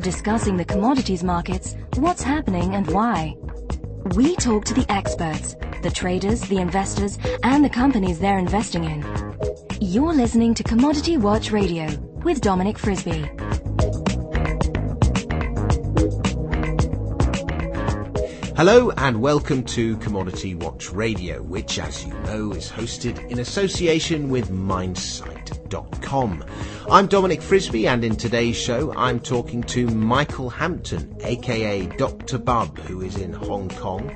Discussing the commodities markets, what's happening and why. We talk to the experts, the traders, the investors, and the companies they're investing in. You're listening to Commodity Watch Radio with Dominic Frisby. Hello and welcome to Commodity Watch Radio, which, as you know, is hosted in association with MineSite.com. I'm Dominic Frisby, and in today's show, I'm talking to Michael Hampton, aka Dr. Bub, who is in Hong Kong.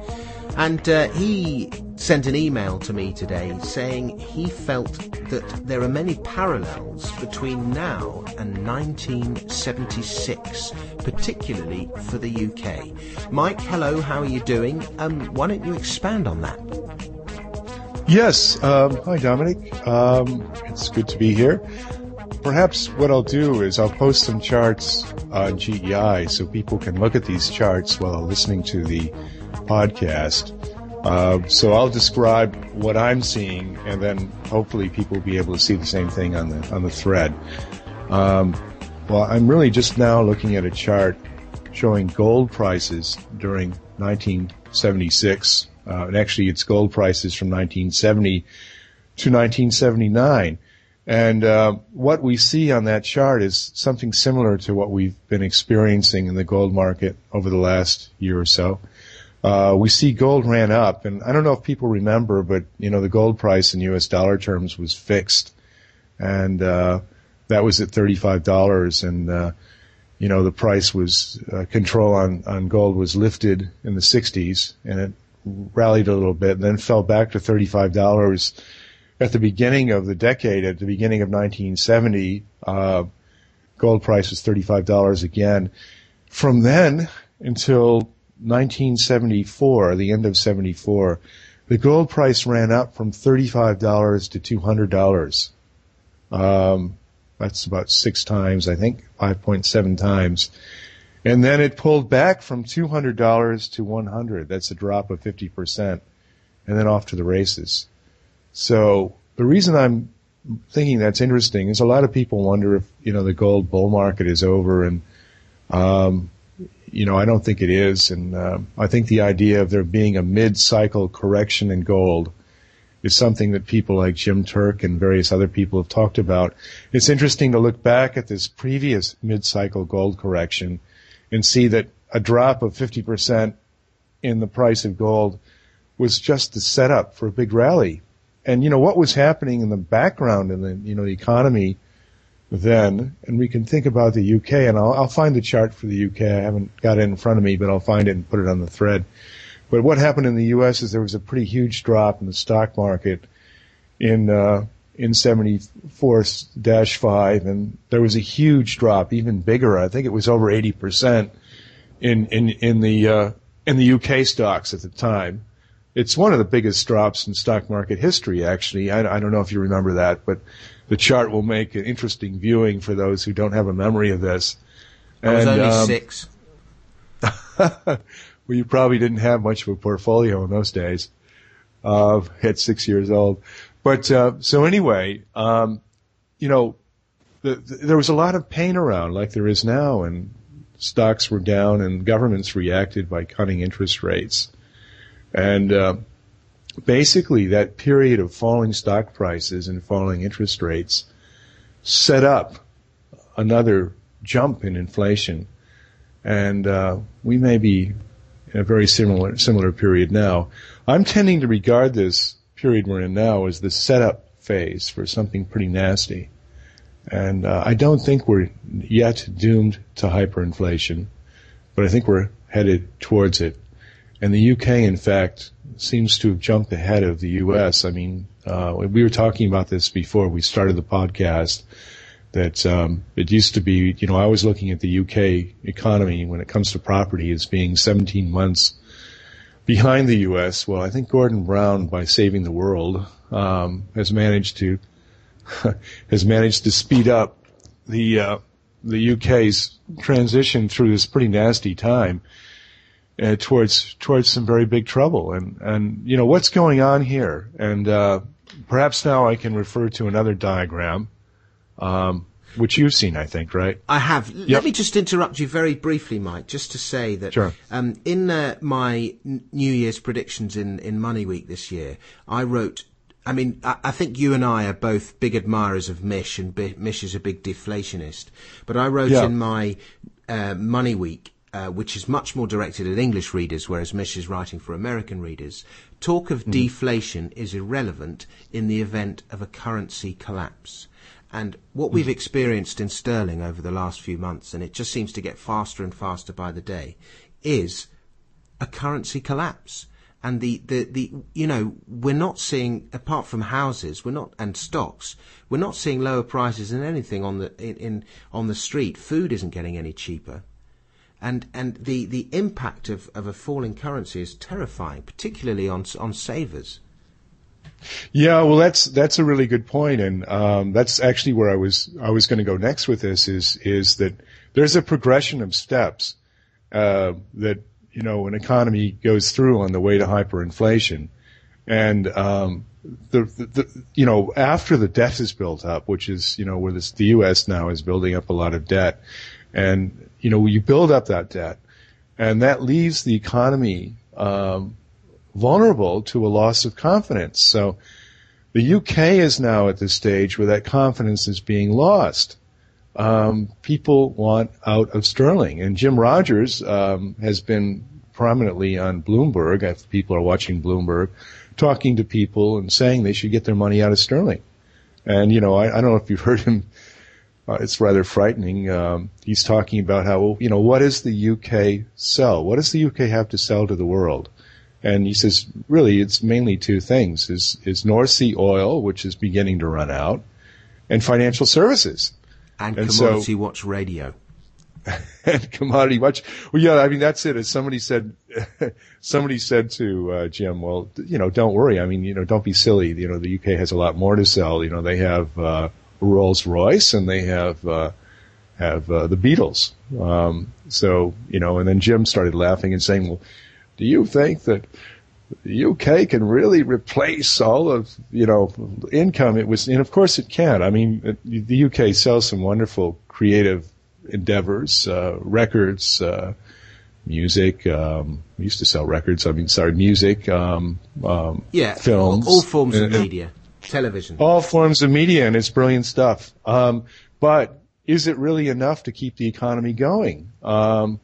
And uh, he sent an email to me today saying he felt that there are many parallels between now and 1976, particularly for the UK. Mike, hello, how are you doing? Um, why don't you expand on that? Yes. Um, hi, Dominic. Um, it's good to be here. Perhaps what I'll do is I'll post some charts on GEI so people can look at these charts while listening to the podcast. Uh, so I'll describe what I'm seeing, and then hopefully people will be able to see the same thing on the on the thread. Um, well, I'm really just now looking at a chart showing gold prices during 1976, uh, and actually it's gold prices from 1970 to 1979. And uh, what we see on that chart is something similar to what we've been experiencing in the gold market over the last year or so uh, we see gold ran up, and I don't know if people remember, but you know the gold price in U.S. dollar terms was fixed, and uh, that was at thirty-five dollars, and uh, you know the price was uh, control on on gold was lifted in the '60s, and it rallied a little bit, and then fell back to thirty-five dollars at the beginning of the decade. At the beginning of 1970, uh, gold price was thirty-five dollars again. From then until 1974, the end of 74, the gold price ran up from $35 to $200. Um, that's about six times, I think, 5.7 times. And then it pulled back from $200 to 100. That's a drop of 50%. And then off to the races. So the reason I'm thinking that's interesting is a lot of people wonder if, you know, the gold bull market is over and, um, you know, I don't think it is. And uh, I think the idea of there being a mid-cycle correction in gold is something that people like Jim Turk and various other people have talked about. It's interesting to look back at this previous mid-cycle gold correction and see that a drop of 50% in the price of gold was just the setup for a big rally. And, you know, what was happening in the background in the, you know, the economy – then, and we can think about the UK, and I'll, I'll, find the chart for the UK. I haven't got it in front of me, but I'll find it and put it on the thread. But what happened in the US is there was a pretty huge drop in the stock market in uh, in 74-5, and there was a huge drop, even bigger. I think it was over 80 percent in in in the uh, in the UK stocks at the time. It's one of the biggest drops in stock market history, actually. I, I don't know if you remember that, but the chart will make an interesting viewing for those who don't have a memory of this. I was only um, six. well, you probably didn't have much of a portfolio in those days uh, at six years old. But uh, so anyway, um, you know, the, the, there was a lot of pain around, like there is now, and stocks were down, and governments reacted by cutting interest rates, and uh, basically that period of falling stock prices and falling interest rates set up another jump in inflation. And uh, we may be in a very similar similar period now. I'm tending to regard this period we're in now as the setup phase for something pretty nasty. And uh, I don't think we're yet doomed to hyperinflation, but I think we're headed towards it. And the UK, in fact, seems to have jumped ahead of the U.S. I mean, uh, we were talking about this before we started the podcast. That um, it used to be, you know, I was looking at the UK economy when it comes to property as being 17 months behind the U.S. Well, I think Gordon Brown, by saving the world, um, has managed to has managed to speed up the uh, the UK's transition through this pretty nasty time uh, towards towards some very big trouble. And and you know what's going on here. And uh, perhaps now I can refer to another diagram, um, which you've seen, I think, right? I have. Yep. Let me just interrupt you very briefly, Mike, just to say that sure. um, in uh, my New Year's predictions in, in Money Week this year, I wrote I mean, I, think you and I are both big admirers of Mish, and Mish is a big deflationist. But I wrote yeah. in my uh, Money Week, uh, which is much more directed at English readers, whereas Mish is writing for American readers, talk of mm. deflation is irrelevant in the event of a currency collapse. And what we've experienced in sterling over the last few months, and it just seems to get faster and faster by the day, is a currency collapse and the, the, the you know we're not seeing apart from houses we're not and stocks we're not seeing lower prices in anything on the in, in on the street food isn't getting any cheaper and and the, the impact of, of a falling currency is terrifying particularly on on savers yeah, well, that's that's a really good point, and um, that's actually where I was I was going to go next with this is is that there's a progression of steps uh, that you know, an economy goes through on the way to hyperinflation. And, um, the, the, the, you know, after the debt is built up, which is, you know, where this, the U.S. now is building up a lot of debt. And, you know, you build up that debt and that leaves the economy, um, vulnerable to a loss of confidence. So the UK is now at this stage where that confidence is being lost um, people want out of sterling. And Jim Rogers um, has been prominently on Bloomberg, if people are watching Bloomberg, talking to people and saying they should get their money out of sterling. And, you know, I, I don't know if you've heard him. Uh, it's rather frightening. Um, he's talking about how, you know, what does the UK sell? What does the UK have to sell to the world? And he says, really, it's mainly two things: is is North Sea oil, which is beginning to run out, and financial services and, and Commodity so, Watch Radio. and Commodity Watch. Well, yeah, I mean that's it. As somebody said, somebody said to uh, Jim, "Well, you know, don't worry. I mean, you know, don't be silly. You know, the UK has a lot more to sell. You know, they have uh, Rolls Royce and they have uh, have uh, the Beatles. Um, so you know, and then Jim started laughing and saying, "Well, do you think that?" the UK can really replace all of you know income. It was, and of course it can. I mean, the UK sells some wonderful creative endeavors, uh, records, uh, music. Um, used to sell records. I mean, sorry, music. Um, um, yeah, films, all, all forms of media, television, all forms of media, and it's brilliant stuff. Um, but is it really enough to keep the economy going? Um,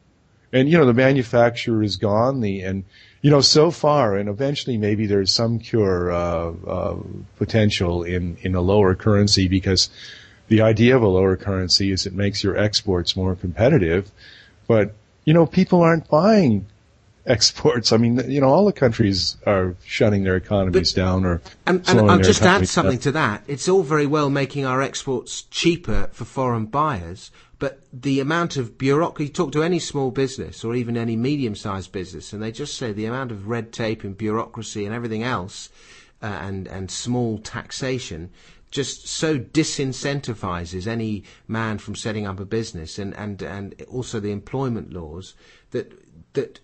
and you know, the manufacturer is gone. The and you know, so far, and eventually maybe there's some cure uh, uh, potential in in a lower currency because the idea of a lower currency is it makes your exports more competitive, but you know, people aren't buying exports. I mean, you know, all the countries are shutting their economies but, down or and, and I'll just add something down. to that. It's all very well making our exports cheaper for foreign buyers, but the amount of bureaucracy, talk to any small business or even any medium sized business, and they just say the amount of red tape and bureaucracy and everything else, uh, and, and small taxation, just so disincentivizes any man from setting up a business and, and, and also the employment laws that, that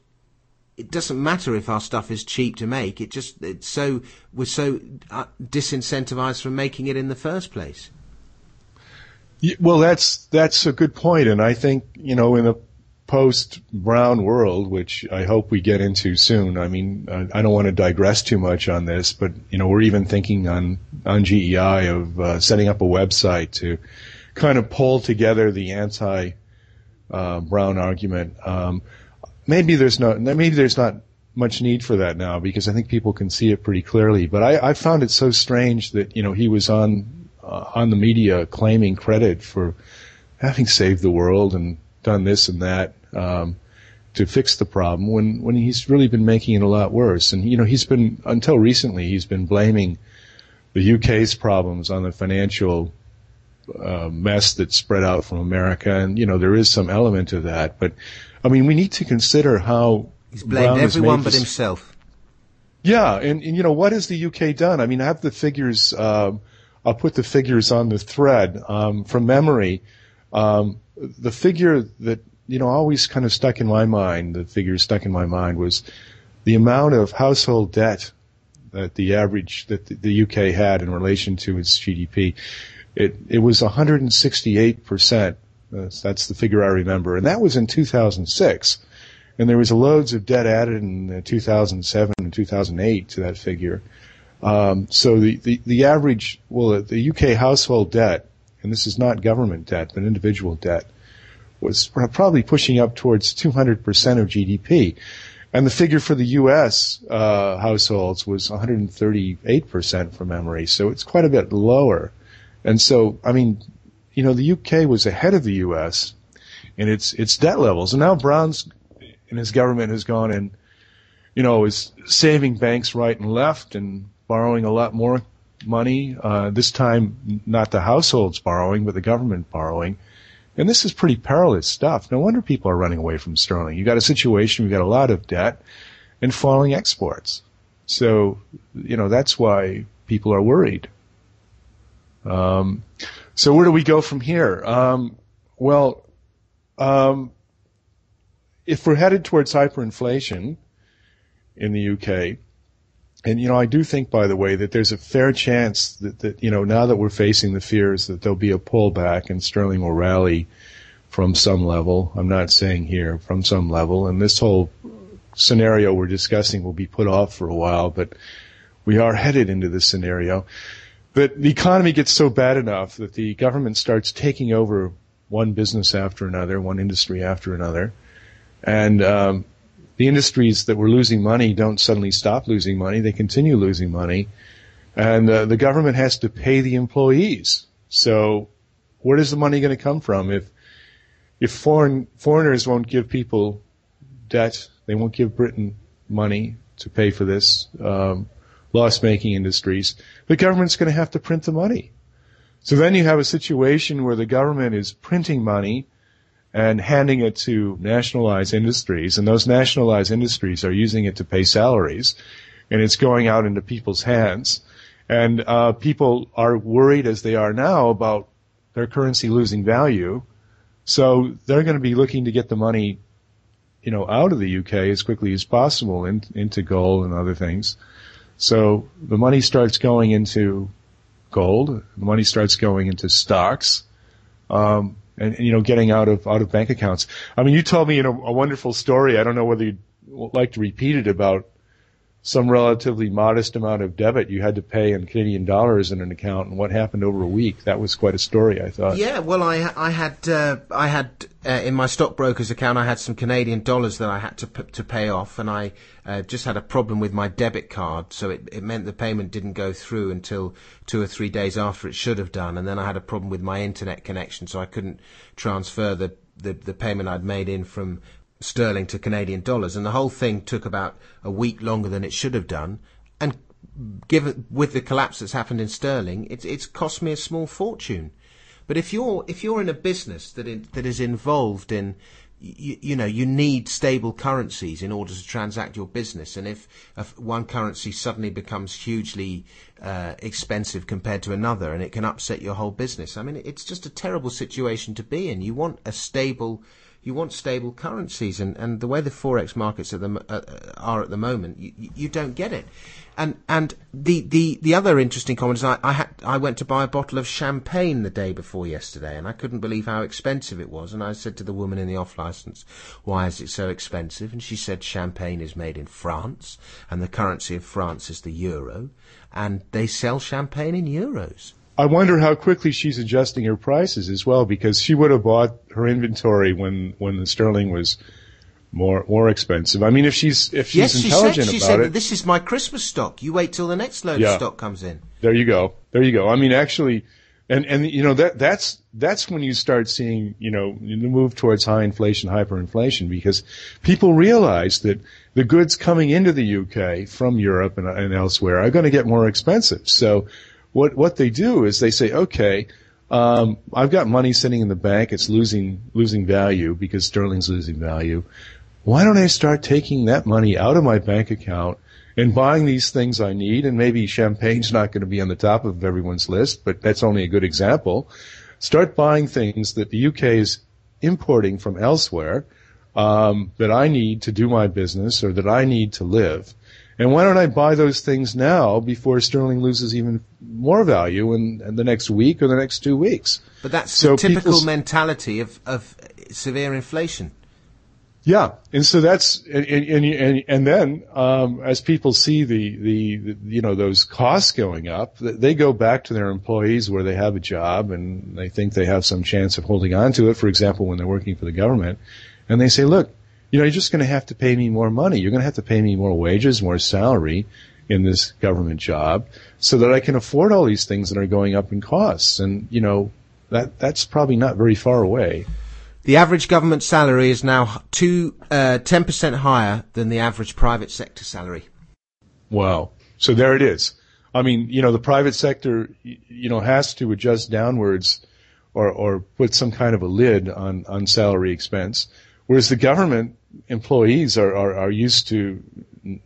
it doesn't matter if our stuff is cheap to make. It just, it's so, we're so uh, disincentivized from making it in the first place. Well, that's that's a good point, and I think you know in a post Brown world, which I hope we get into soon. I mean, I don't want to digress too much on this, but you know we're even thinking on on GEI of uh, setting up a website to kind of pull together the anti uh, Brown argument. Um, maybe there's not maybe there's not much need for that now because I think people can see it pretty clearly. But I, I found it so strange that you know he was on uh, on the media claiming credit for having saved the world and done this and that um, to fix the problem when when he's really been making it a lot worse. And you know, he's been until recently he's been blaming the UK's problems on the financial uh, mess that spread out from America. And you know, there is some element of that, but I mean, we need to consider how he's blamed everyone but himself. Yeah, and, and you know what has the UK done? I mean, I have the figures. Uh, I'll put the figures on the thread um, from memory. Um, the figure that you know always kind of stuck in my mind, the figure stuck in my mind was the amount of household debt that the average that the UK had in relation to its GDP, it it was 168 percent. That's the figure I remember, and that was in 2006. And there was loads of debt added in 2007 and 2008 to that figure. Um, so the, the, the average, well, the UK household debt, and this is not government debt, but individual debt, was probably pushing up towards 200% of GDP. And the figure for the U.S. Uh, households was 138% from memory, so it's quite a bit lower. And so, I mean, you know, the UK was ahead of the U.S. in its its debt levels, and now Brown's and his government has gone and, you know, is saving banks right and left and borrowing a lot more money. Uh, this time, not the households borrowing, but the government borrowing. And this is pretty perilous stuff. No wonder people are running away from sterling. You got a situation, you got a lot of debt and falling exports. So, you know, that's why people are worried. Um, so where do we go from here? Um, well, um, if we're headed towards hyperinflation in the UK, and you know, I do think, by the way, that there's a fair chance that, that you know now that we're facing the fears that there'll be a pullback and sterling will rally from some level. I'm not saying here from some level, and this whole scenario we're discussing will be put off for a while, but we are headed into this scenario. But the economy gets so bad enough that the government starts taking over one business after another, one industry after another, and um, the industries that were losing money don't suddenly stop losing money; they continue losing money, and uh, the government has to pay the employees. So, where is the money going to come from? If if foreign foreigners won't give people debt, they won't give Britain money to pay for this um, loss-making industries. The government's going to have to print the money. So then you have a situation where the government is printing money and handing it to nationalized industries, and those nationalized industries are using it to pay salaries, and it's going out into people's hands. And uh, people are worried as they are now about their currency losing value, so they're going to be looking to get the money, you know, out of the UK as quickly as possible in, into gold and other things. So the money starts going into gold. The money starts going into stocks. Um, and, and, you know, getting out of out of bank accounts. I mean, you told me you know a wonderful story. I don't know whether you'd like to repeat it about some relatively modest amount of debit you had to pay in Canadian dollars in an account, and what happened over a week. That was quite a story, I thought. Yeah, well, I I had uh, I had uh, in my stockbroker's account I had some Canadian dollars that I had to p- to pay off, and I uh, just had a problem with my debit card, so it, it meant the payment didn't go through until two or three days after it should have done, and then I had a problem with my internet connection, so I couldn't transfer the the, the payment I'd made in from sterling to Canadian dollars, and the whole thing took about a week longer than it should have done. And given with the collapse that's happened in sterling, it's it's cost me a small fortune. But if you're if you're in a business that in, that is involved in you, you, know you need stable currencies in order to transact your business, and if, if one currency suddenly becomes hugely uh, expensive compared to another, and it can upset your whole business, I mean it's just a terrible situation to be in. You want a stable you want stable currencies, and, and the way the forex markets the, uh, are at the moment, you, you don't get it. And and the, the, the other interesting comment is I, I had I went to buy a bottle of champagne the day before yesterday, and I couldn't believe how expensive it was. And I said to the woman in the off license, "Why is it so expensive?" And she said, "Champagne is made in France, and the currency of France is the euro, and they sell champagne in euros." I wonder how quickly she's adjusting her prices as well, because she would have bought her inventory when when the sterling was more more expensive. I mean, if she's if she's yes, intelligent she said, she about said, it, this is my Christmas stock. You wait till the next load Yeah. of stock comes in. there you go, there you go. I mean, actually, and and you know that that's that's when you start seeing you know the move towards high inflation, hyperinflation, because people realize that the goods coming into the UK from Europe and, and elsewhere are going to get more expensive. So what what they do is they say, okay, um, I've got money sitting in the bank. It's losing losing value because sterling's losing value. Why don't I start taking that money out of my bank account and buying these things I need? And maybe champagne's not going to be on the top of everyone's list, but that's only a good example. Start buying things that the UK is importing from elsewhere um, that I need to do my business or that I need to live And why don't I buy those things now before sterling loses even more value in, in the next week or the next two weeks? But that's so the typical mentality of, of severe inflation. Yeah, and so that's and and and, and then um, as people see the, the, the you know those costs going up, they go back to their employees where they have a job and they think they have some chance of holding on to it. For example, when they're working for the government, and they say, "Look, you know, you're just going to have to pay me more money. You're going to have to pay me more wages, more salary in this government job, so that I can afford all these things that are going up in costs." And you know, that that's probably not very far away. The average government salary is now two, uh, 10% higher than the average private sector salary. Wow. So there it is. I mean, you know, the private sector, you know, has to adjust downwards or, or put some kind of a lid on, on salary expense, whereas the government employees are, are, are used to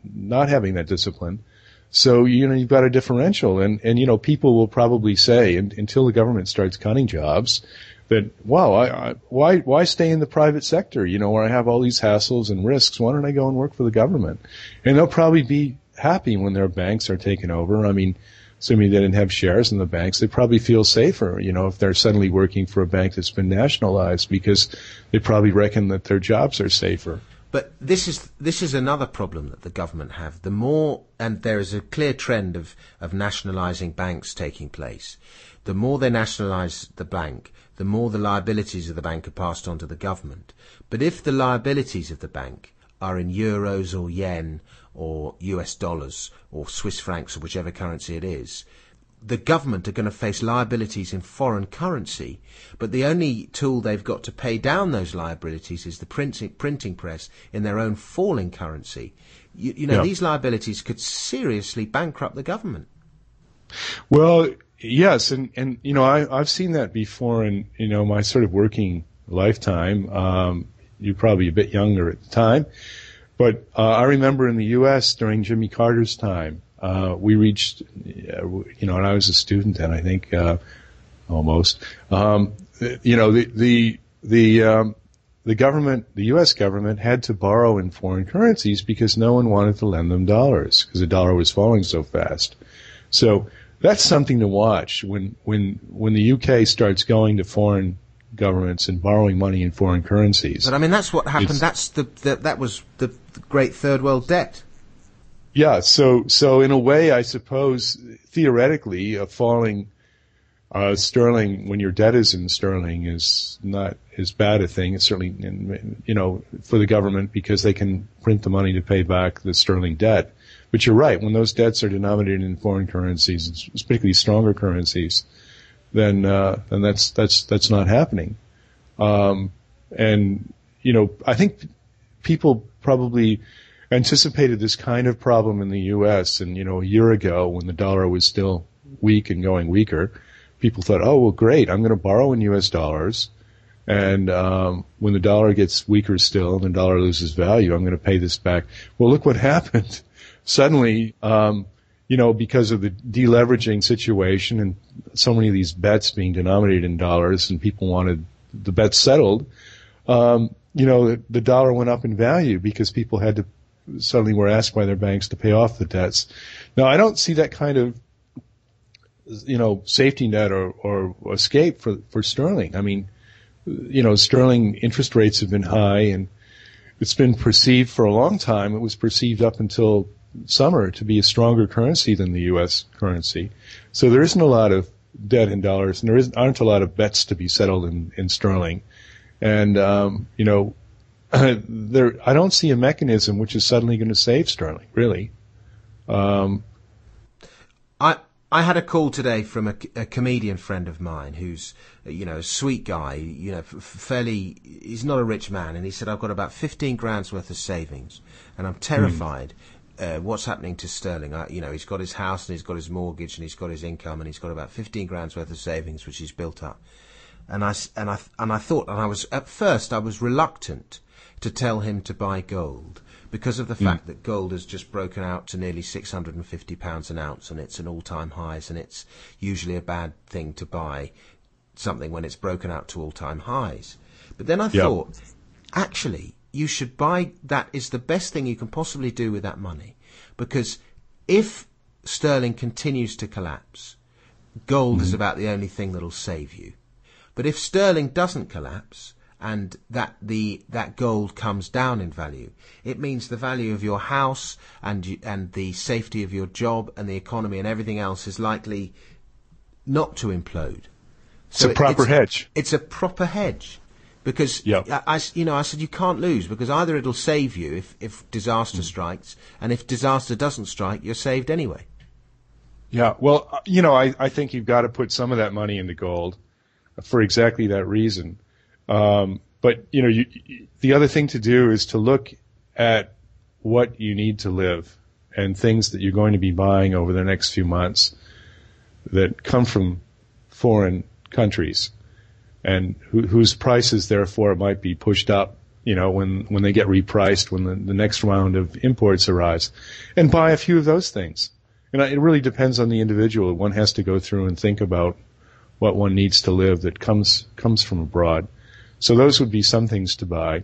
not having that discipline. So, you know, you've got a differential and, and, you know, people will probably say and, until the government starts cutting jobs, that wow, I, I, why why stay in the private sector? You know, where I have all these hassles and risks. Why don't I go and work for the government? And they'll probably be happy when their banks are taken over. I mean, assuming they didn't have shares in the banks, they probably feel safer. You know, if they're suddenly working for a bank that's been nationalized, because they probably reckon that their jobs are safer. But this is this is another problem that the government have. The more and there is a clear trend of of nationalising banks taking place. The more they nationalise the bank, the more the liabilities of the bank are passed on to the government. But if the liabilities of the bank are in euros or yen or US dollars or Swiss francs or whichever currency it is, the government are going to face liabilities in foreign currency, but the only tool they've got to pay down those liabilities is the printing, printing press in their own falling currency. You, you know, yeah. these liabilities could seriously bankrupt the government. Well, Yes, and and you know I I've seen that before in you know my sort of working lifetime. Um, you're probably a bit younger at the time, but uh, I remember in the U.S. during Jimmy Carter's time, uh, we reached, you know, and I was a student then, I think, uh, almost. Um, you know, the the the um, the government, the U.S. government, had to borrow in foreign currencies because no one wanted to lend them dollars because the dollar was falling so fast. So that's something to watch when when when the UK starts going to foreign governments and borrowing money in foreign currencies. But I mean, that's what happened. It's, that's the, the, that was the, the great third world debt. Yeah. So so in a way, I suppose theoretically, a falling uh, sterling when your debt is in sterling is not as bad a thing. It's certainly you know for the government because they can print the money to pay back the sterling debt. But you're right. When those debts are denominated in foreign currencies, particularly stronger currencies, then uh, then that's that's that's not happening. Um, and you know, I think people probably anticipated this kind of problem in the U.S. And you know, a year ago when the dollar was still weak and going weaker, people thought, oh well, great, I'm going to borrow in U.S. dollars. And um, when the dollar gets weaker still and the dollar loses value, I'm going to pay this back. Well, look what happened suddenly, um, you know, because of the deleveraging situation and so many of these bets being denominated in dollars and people wanted the bets settled, um, you know, the, the, dollar went up in value because people had to suddenly were asked by their banks to pay off the debts. Now, I don't see that kind of, you know, safety net or, or escape for, for sterling. I mean, you know, sterling interest rates have been high and it's been perceived for a long time. It was perceived up until summer to be a stronger currency than the U.S. currency. So there isn't a lot of debt in dollars, and there isn't, aren't a lot of bets to be settled in, in sterling. And um, you know, there I don't see a mechanism which is suddenly going to save sterling. Really. Um, I I had a call today from a, a, comedian friend of mine who's, you know, a sweet guy, you know, fairly, he's not a rich man, and he said, I've got about 15 grand's worth of savings, and I'm terrified mm uh, what's happening to Sterling. I, you know, he's got his house and he's got his mortgage and he's got his income and he's got about 15 grand's worth of savings, which he's built up. And I, and I, and I thought, and I was, at first, I was reluctant to tell him to buy gold because of the mm. fact that gold has just broken out to nearly 650 pounds an ounce and it's an all-time highs and it's usually a bad thing to buy something when it's broken out to all-time highs. But then I yep. thought, actually, you should buy that is the best thing you can possibly do with that money because if sterling continues to collapse, gold mm-hmm. is about the only thing that'll save you. But if sterling doesn't collapse and that the that gold comes down in value, it means the value of your house and and the safety of your job and the economy and everything else is likely not to implode. So it's a proper it's, hedge. It's a proper hedge because yep. I, you know, I said you can't lose because either it'll save you if, if disaster mm. strikes, and if disaster doesn't strike, you're saved anyway. Yeah, well, uh, you know, I, I think you've got to put some of that money into gold for exactly that reason. Um, but you know, you, the other thing to do is to look at what you need to live and things that you're going to be buying over the next few months that come from foreign countries and whose prices therefore might be pushed up, you know, when, when they get repriced, when the, the next round of imports arrives, and buy a few of those things. And it really depends on the individual. One has to go through and think about what one needs to live that comes comes from abroad. So those would be some things to buy.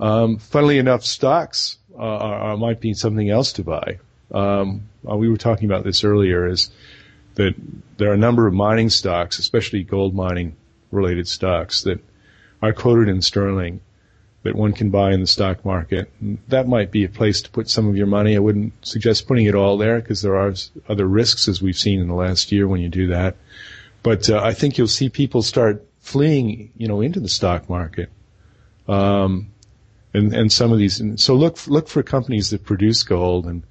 Um, funnily enough, stocks uh, are, might be something else to buy. Um, uh, we were talking about this earlier. Is that there are a number of mining stocks, especially gold mining related stocks that are quoted in sterling that one can buy in the stock market. That might be a place to put some of your money. I wouldn't suggest putting it all there because there are other risks as we've seen in the last year when you do that. But uh, I think you'll see people start fleeing, you know, into the stock market. Um, and, and some of these, so look, look for companies that produce gold and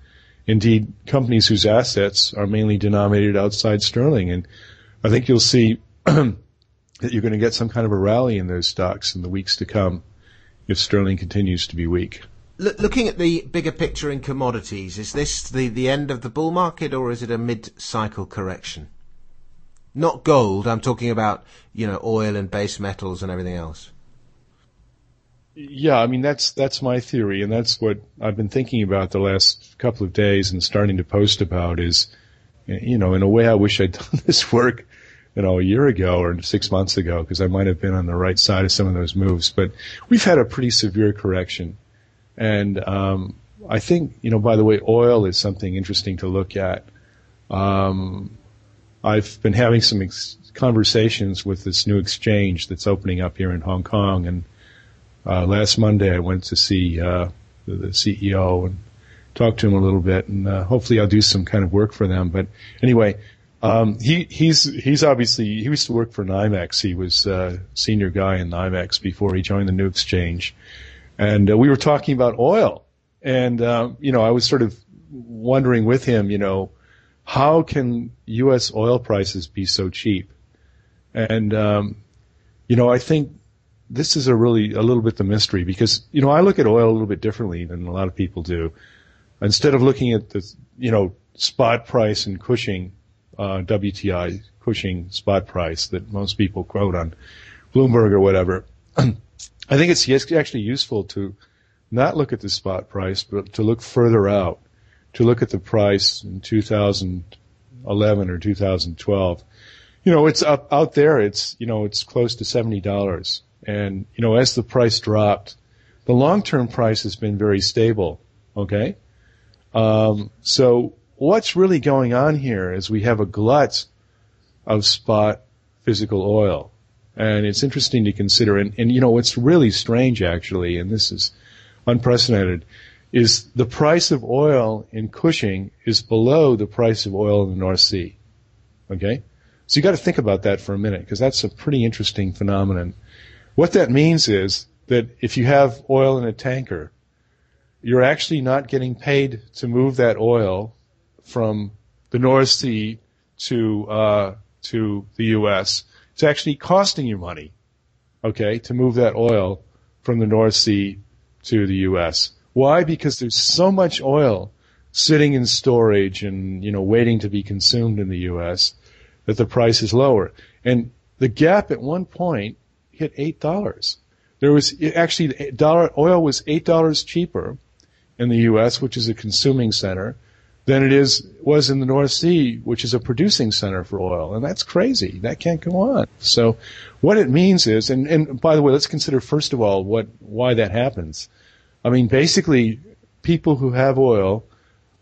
indeed companies whose assets are mainly denominated outside sterling. And I think you'll see that you're going to get some kind of a rally in those stocks in the weeks to come if sterling continues to be weak. looking at the bigger picture in commodities, is this the, the end of the bull market or is it a mid-cycle correction? Not gold, I'm talking about, you know, oil and base metals and everything else. Yeah, I mean that's that's my theory, and that's what I've been thinking about the last couple of days and starting to post about. Is you know, in a way, I wish I'd done this work you know, a year ago or six months ago because I might have been on the right side of some of those moves. But we've had a pretty severe correction. And, um, I think, you know, by the way, oil is something interesting to look at. Um, I've been having some ex- conversations with this new exchange that's opening up here in Hong Kong. And, uh, last Monday I went to see, uh, the, the CEO and talk to him a little bit and, uh, hopefully I'll do some kind of work for them. But anyway, um, he he's he's obviously he used to work for NYMEX. He was a senior guy in NYMEX before he joined the new exchange, and uh, we were talking about oil. And uh, you know, I was sort of wondering with him, you know, how can U.S. oil prices be so cheap? And um, you know, I think this is a really a little bit the mystery because you know I look at oil a little bit differently than a lot of people do. Instead of looking at the you know spot price and Cushing uh, WTI Cushing spot price that most people quote on Bloomberg or whatever. I think it's actually useful to not look at the spot price, but to look further out, to look at the price in 2011 or 2012. You know, it's up out there. It's you know, it's close to seventy dollars, and you know, as the price dropped, the long-term price has been very stable. Okay, um, so what's really going on here is we have a glut of spot physical oil. And it's interesting to consider. And, and you know, what's really strange actually, and this is unprecedented, is the price of oil in Cushing is below the price of oil in the North Sea. Okay? So you got to think about that for a minute because that's a pretty interesting phenomenon. What that means is that if you have oil in a tanker, you're actually not getting paid to move that oil from the North Sea to uh, to the U.S. It's actually costing you money, okay, to move that oil from the North Sea to the U.S. Why? Because there's so much oil sitting in storage and you know waiting to be consumed in the U.S. that the price is lower. And the gap at one point hit eight dollars. There was actually dollar oil was eight dollars cheaper in the U.S., which is a consuming center, than it is was in the North Sea, which is a producing center for oil, and that's crazy. That can't go on. So, what it means is, and, and by the way, let's consider first of all what why that happens. I mean, basically, people who have oil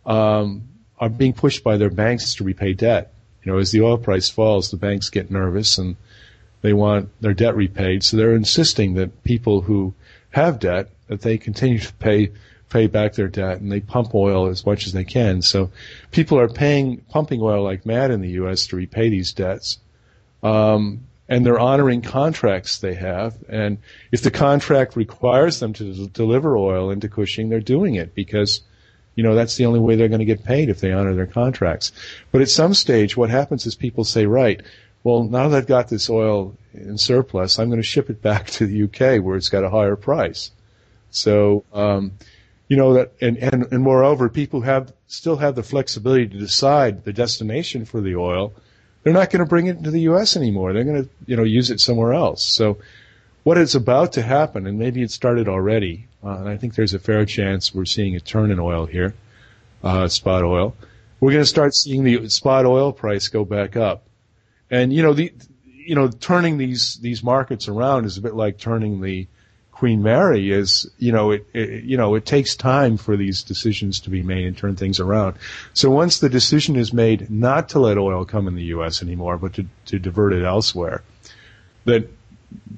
um, are being pushed by their banks to repay debt. You know, as the oil price falls, the banks get nervous and they want their debt repaid. So they're insisting that people who have debt that they continue to pay pay back their debt and they pump oil as much as they can. So people are paying pumping oil like mad in the U.S. to repay these debts. Um, and they're honoring contracts they have. And if the contract requires them to deliver oil into Cushing, they're doing it because, you know, that's the only way they're going to get paid if they honor their contracts. But at some stage, what happens is people say, right, well, now that I've got this oil in surplus, I'm going to ship it back to the UK where it's got a higher price. So, um, you know that, and, and, and moreover, people have still have the flexibility to decide the destination for the oil they're not going to bring it into the U.S. anymore. They're going to, you know, use it somewhere else. So what is about to happen, and maybe it started already, uh, and I think there's a fair chance we're seeing a turn in oil here, uh, spot oil. We're going to start seeing the spot oil price go back up. And, you know, the, you know, turning these, these markets around is a bit like turning the, Queen Mary is, you know, it, it, you know, it takes time for these decisions to be made and turn things around. So once the decision is made not to let oil come in the U.S. anymore, but to, to divert it elsewhere, that,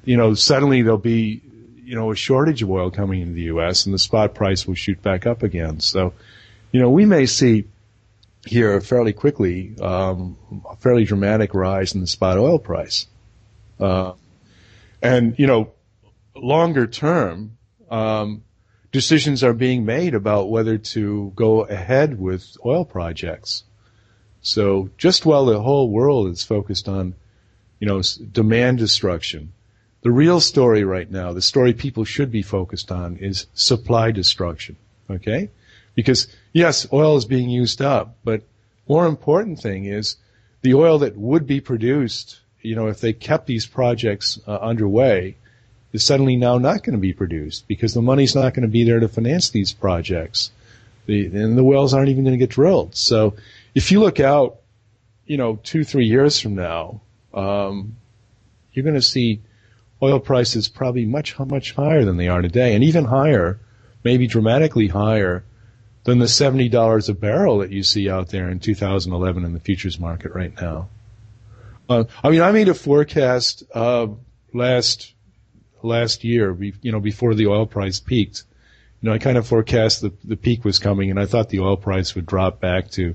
you know, suddenly there'll be, you know, a shortage of oil coming into the U.S. and the spot price will shoot back up again. So, you know, we may see here fairly quickly um, a fairly dramatic rise in the spot oil price. Uh, and, you know, longer term, um, decisions are being made about whether to go ahead with oil projects. So just while the whole world is focused on, you know, demand destruction, the real story right now, the story people should be focused on is supply destruction. Okay? Because yes, oil is being used up, but more important thing is the oil that would be produced, you know, if they kept these projects uh, underway, is suddenly now not going to be produced because the money's not going to be there to finance these projects. The, and the wells aren't even going to get drilled. So if you look out, you know, two, three years from now, um, you're going to see oil prices probably much, much higher than they are today and even higher, maybe dramatically higher than the $70 a barrel that you see out there in 2011 in the futures market right now. Uh, I mean, I made a forecast, uh, last last year, you know, before the oil price peaked. You know, I kind of forecast the the peak was coming, and I thought the oil price would drop back to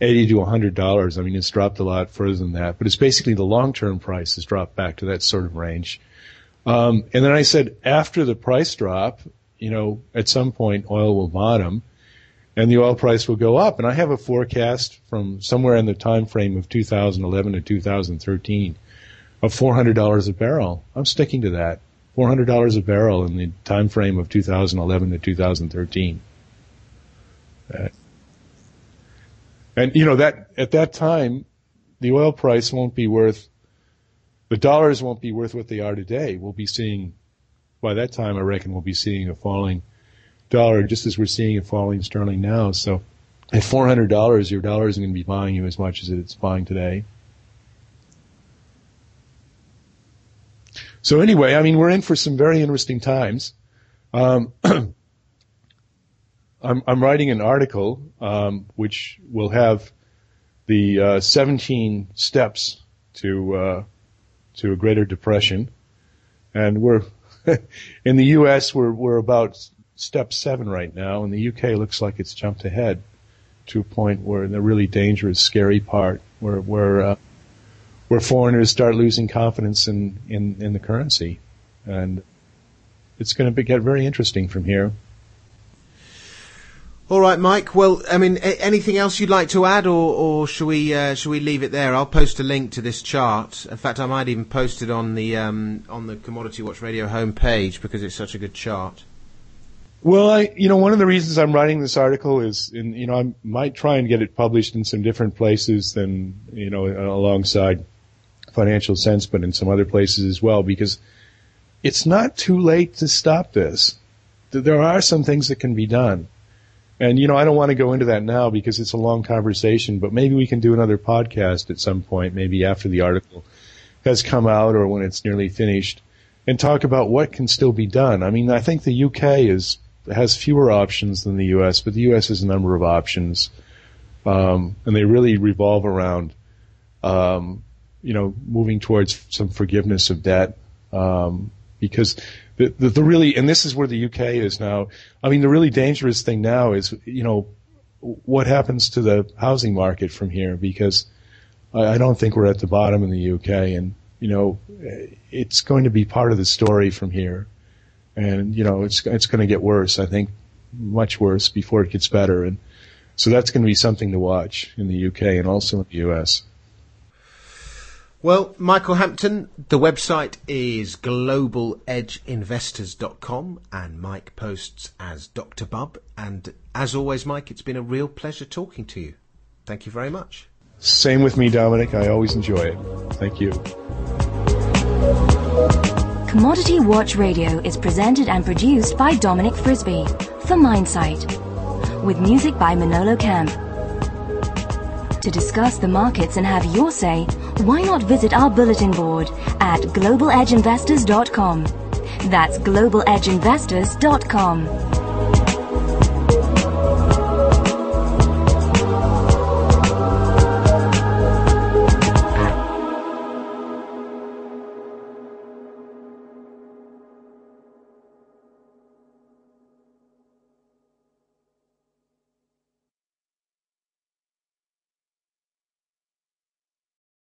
eighty to hundred dollars. I mean, it's dropped a lot further than that, but it's basically the long term price has dropped back to that sort of range. Um, and then I said after the price drop, you know, at some point oil will bottom and the oil price will go up. And I have a forecast from somewhere in the time frame of 2011 to 2013 of $400 a barrel. I'm sticking to that. $400 a barrel in the time frame of 2011 to 2013. Uh, and you know that at that time, the oil price won't be worth, the dollars won't be worth what they are today. We'll be seeing, by that time, I reckon we'll be seeing a falling dollar, just as we're seeing a falling sterling now. So, at $400, your dollar isn't going to be buying you as much as it's buying today. So anyway, I mean, we're in for some very interesting times. Um, I'm, I'm, writing an article um, which will have the uh, 17 steps to uh, to a greater depression, and we're in the U.S. we're we're about step seven right now, and the U.K. looks like it's jumped ahead to a point where the really dangerous, scary part, where where uh, where foreigners start losing confidence in, in, in the currency. And it's going to get very interesting from here. All right, Mike. Well, I mean, a- anything else you'd like to add, or, or should we uh, should we leave it there? I'll post a link to this chart. In fact, I might even post it on the um, on the Commodity Watch Radio homepage because it's such a good chart. Well, I, you know, one of the reasons I'm writing this article is, in, you know, I might try and get it published in some different places than, you know, alongside financial sense, but in some other places as well, because it's not too late to stop this. There are some things that can be done. And, you know, I don't want to go into that now because it's a long conversation, but maybe we can do another podcast at some point, maybe after the article has come out or when it's nearly finished and talk about what can still be done. I mean, I think the UK is has fewer options than the U.S., but the U.S. has a number of options, um, and they really revolve around, um, you know, moving towards some forgiveness of debt, um, because the, the, the really, and this is where the UK is now. I mean, the really dangerous thing now is, you know, what happens to the housing market from here because I, I don't think we're at the bottom in the UK, and you know, it's going to be part of the story from here and you know it's it's going to get worse. I think much worse before it gets better, and so that's going to be something to watch in the UK and also in the US. Well, Michael Hampton, the website is globaledgeinvestors.com and Mike posts as Dr. Bub. And as always, Mike, it's been a real pleasure talking to you. Thank you very much. Same with me, Dominic. I always enjoy it. Thank you. Commodity Watch Radio is presented and produced by Dominic Frisby for MineSite, with music by Manolo Camp. To discuss the markets and have your say, why not visit our bulletin board at globaledgeinvestors.com. That's globaledgeinvestors.com.